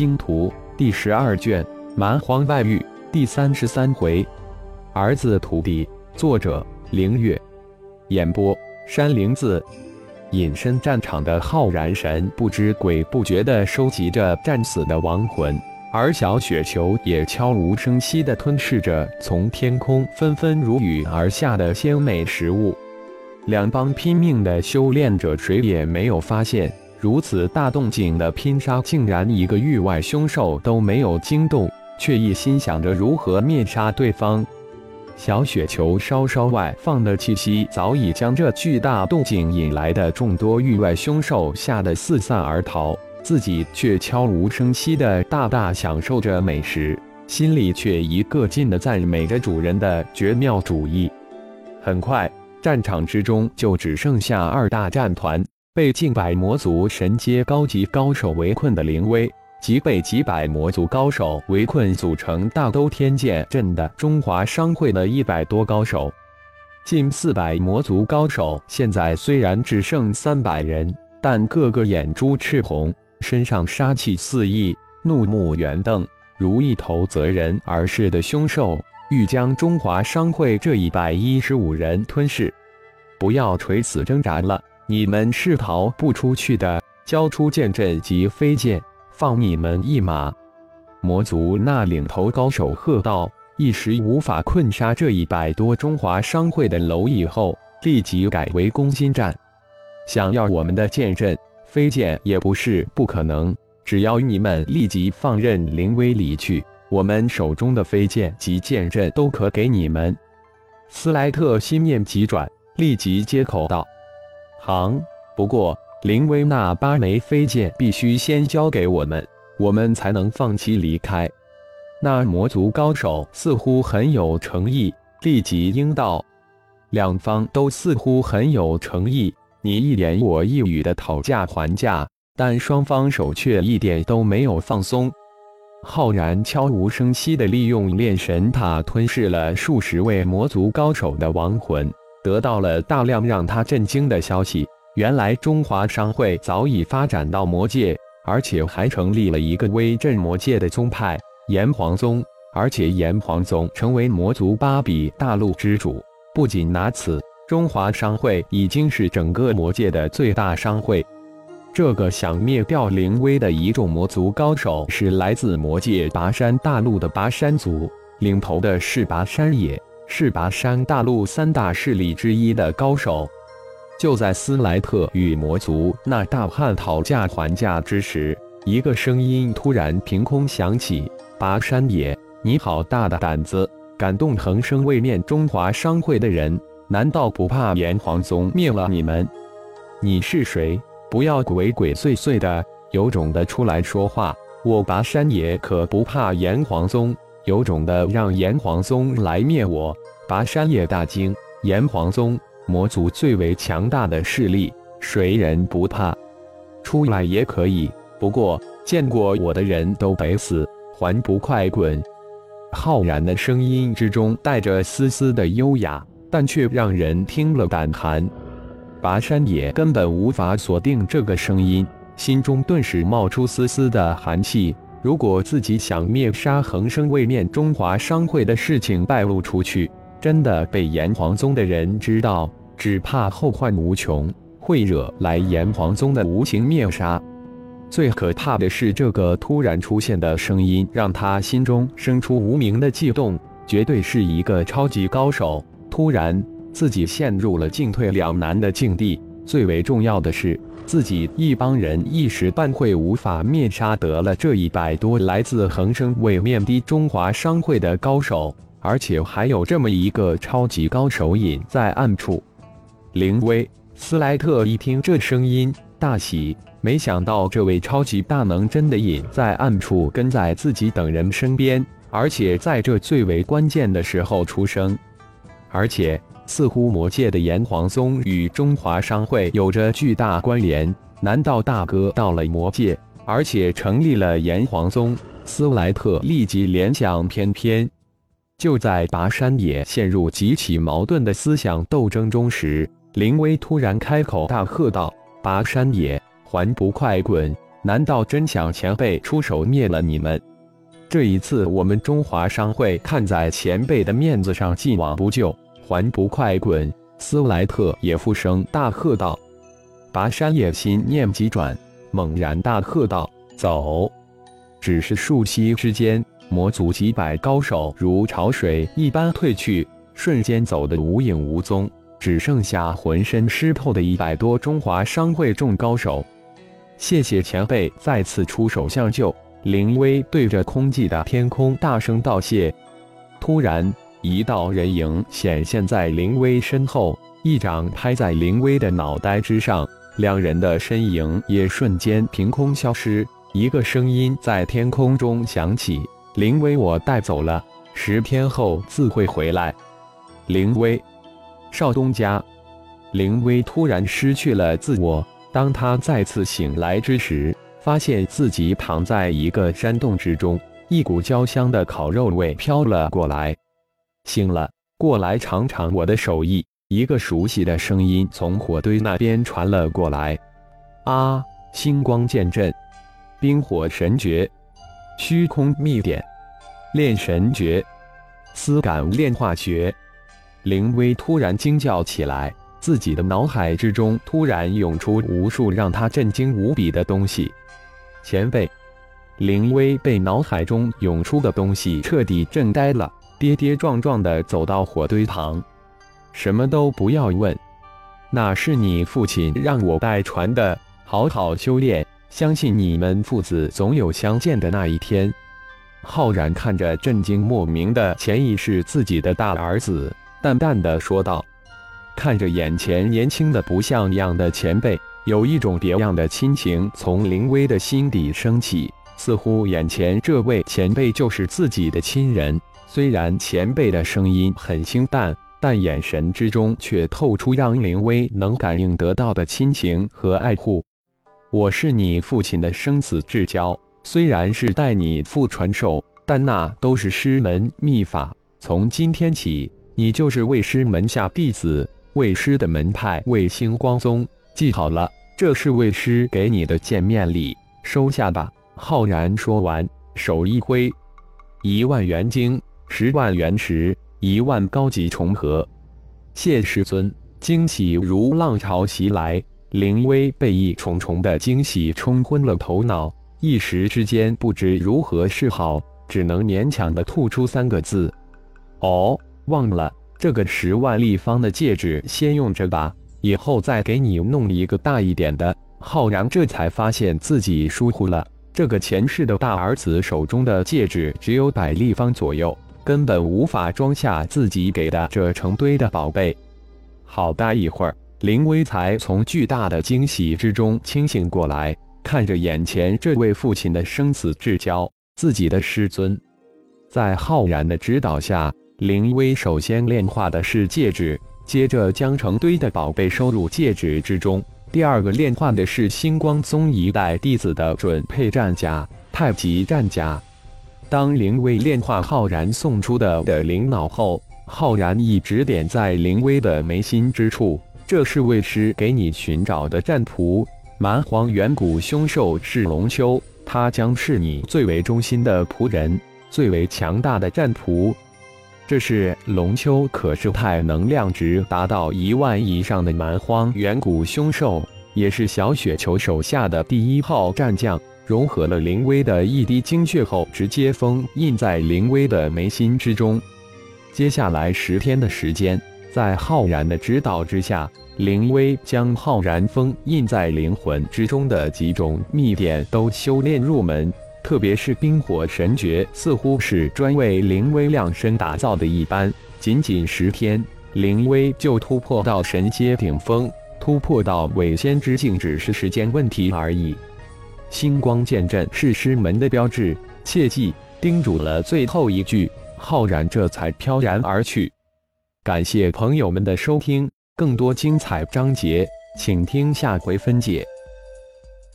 星图》第十二卷《蛮荒外域》第三十三回，儿子徒弟，作者：凌月，演播：山灵子。隐身战场的浩然神不知鬼不觉地收集着战死的亡魂，而小雪球也悄无声息地吞噬着从天空纷纷如雨而下的鲜美食物。两帮拼命的修炼者，谁也没有发现，如此大动静的拼杀，竟然一个域外凶兽都没有惊动，却一心想着如何灭杀对方。小雪球稍稍外放的气息，早已将这巨大动静引来的众多域外凶兽吓得四散而逃，自己却悄无声息地大大享受着美食，心里却一个劲地赞美着主人的绝妙主意。很快，战场之中就只剩下二大战团，被近百魔族神阶高级高手围困的灵威。即被几百魔族高手围困，组成大兜天剑阵的中华商会的一百多高手，近四百魔族高手，现在虽然只剩三百人，但个个眼珠赤红，身上杀气四溢，怒目圆瞪，如一头择人而噬的凶兽，欲将中华商会这一百一十五人吞噬。不要垂死挣扎了，你们是逃不出去的，交出剑阵及飞剑。放你们一马！魔族那领头高手喝道：“一时无法困杀这一百多中华商会的蝼蚁后，立即改为攻心战。想要我们的剑阵、飞剑也不是不可能，只要你们立即放任灵威离去，我们手中的飞剑及剑阵都可给你们。”斯莱特心念急转，立即接口道：“行，不过。”林威那八枚飞剑必须先交给我们，我们才能放弃离开。那魔族高手似乎很有诚意，立即应道：“两方都似乎很有诚意，你一言我一语的讨价还价，但双方手却一点都没有放松。”浩然悄无声息地利用炼神塔吞噬了数十位魔族高手的亡魂，得到了大量让他震惊的消息。原来中华商会早已发展到魔界，而且还成立了一个威震魔界的宗派——炎黄宗。而且炎黄宗成为魔族八比大陆之主。不仅拿此，中华商会已经是整个魔界的最大商会。这个想灭掉灵威的一众魔族高手，是来自魔界拔山大陆的拔山族，领头的是拔山野，是拔山大陆三大势力之一的高手。就在斯莱特与魔族那大汉讨价还价之时，一个声音突然凭空响起：“拔山野，你好大的胆子，敢动恒生位面中华商会的人？难道不怕炎黄宗灭了你们？你是谁？不要鬼鬼祟祟的，有种的出来说话！我拔山野可不怕炎黄宗，有种的让炎黄宗来灭我！”拔山野大惊：“炎黄宗！”魔族最为强大的势力，谁人不怕？出来也可以，不过见过我的人都得死，还不快滚！浩然的声音之中带着丝丝的优雅，但却让人听了胆寒。拔山野根本无法锁定这个声音，心中顿时冒出丝丝的寒气。如果自己想灭杀恒生位面中华商会的事情败露出去，真的被炎黄宗的人知道。只怕后患无穷，会惹来炎黄宗的无情灭杀。最可怕的是，这个突然出现的声音让他心中生出无名的悸动，绝对是一个超级高手。突然，自己陷入了进退两难的境地。最为重要的是，自己一帮人一时半会无法灭杀得了这一百多来自恒生位面的中华商会的高手，而且还有这么一个超级高手隐在暗处。林威斯莱特一听这声音，大喜，没想到这位超级大能真的隐在暗处，跟在自己等人身边，而且在这最为关键的时候出声。而且，似乎魔界的炎黄宗与中华商会有着巨大关联。难道大哥到了魔界，而且成立了炎黄宗？斯莱特立即联想，偏偏。就在拔山野陷入极其矛盾的思想斗争中时，林威突然开口大喝道：“拔山野，还不快滚！难道真想前辈出手灭了你们？这一次，我们中华商会看在前辈的面子上，既往不咎，还不快滚！斯莱特也附声大喝道。拔山野心念急转，猛然大喝道：“走！”只是数息之间，魔族几百高手如潮水一般退去，瞬间走得无影无踪，只剩下浑身湿透的一百多中华商会众高手。谢谢前辈再次出手相救。林威对着空寂的天空大声道谢。突然，一道人影显现在林威身后，一掌拍在林威的脑袋之上，两人的身影也瞬间凭空消失。一个声音在天空中响起：“林威，我带走了，十天后自会回来。”林威，少东家。林威突然失去了自我。当他再次醒来之时，发现自己躺在一个山洞之中，一股焦香的烤肉味飘了过来。醒了，过来尝尝我的手艺。一个熟悉的声音从火堆那边传了过来。啊！星光剑阵，冰火神诀，虚空秘典，炼神诀，丝感炼化诀。灵威突然惊叫起来。自己的脑海之中突然涌出无数让他震惊无比的东西。前辈，灵威被脑海中涌出的东西彻底震呆了，跌跌撞撞地走到火堆旁。什么都不要问，那是你父亲让我代传的，好好修炼，相信你们父子总有相见的那一天。浩然看着震惊莫名的潜意识自己的大儿子，淡淡的说道。看着眼前年轻的不像样的前辈，有一种别样的亲情从林威的心底升起，似乎眼前这位前辈就是自己的亲人。虽然前辈的声音很清淡，但眼神之中却透出让林威能感应得到的亲情和爱护。我是你父亲的生死至交，虽然是代你父传授，但那都是师门秘法。从今天起，你就是魏师门下弟子。魏师的门派魏星光宗，记好了，这是魏师给你的见面礼，收下吧。浩然说完，手一挥，一万元晶，十万元石，一万高级重合。谢师尊，惊喜如浪潮袭来，灵威被一重重的惊喜冲昏了头脑，一时之间不知如何是好，只能勉强的吐出三个字：“哦，忘了。”这个十万立方的戒指先用着吧，以后再给你弄一个大一点的。浩然这才发现自己疏忽了，这个前世的大儿子手中的戒指只有百立方左右，根本无法装下自己给的这成堆的宝贝。好大一会儿，林威才从巨大的惊喜之中清醒过来，看着眼前这位父亲的生死至交，自己的师尊，在浩然的指导下。林威首先炼化的是戒指，接着将成堆的宝贝收入戒指之中。第二个炼化的是星光宗一代弟子的准配战甲——太极战甲。当灵威炼化浩然送出的的灵脑后，浩然一指点在灵威的眉心之处：“这是为师给你寻找的战仆，蛮荒远古凶兽是龙丘，他将是你最为忠心的仆人，最为强大的战仆。”这是龙丘，可是太能量值达到一万以上的蛮荒远古凶兽，也是小雪球手下的第一号战将。融合了灵威的一滴精血后，直接封印在灵威的眉心之中。接下来十天的时间，在浩然的指导之下，灵威将浩然封印在灵魂之中的几种秘典都修炼入门。特别是冰火神诀，似乎是专为灵威量身打造的一般。仅仅十天，灵威就突破到神阶顶峰，突破到伪仙之境，只是时间问题而已。星光剑阵是师门的标志，切记！叮嘱了最后一句，浩然这才飘然而去。感谢朋友们的收听，更多精彩章节，请听下回分解。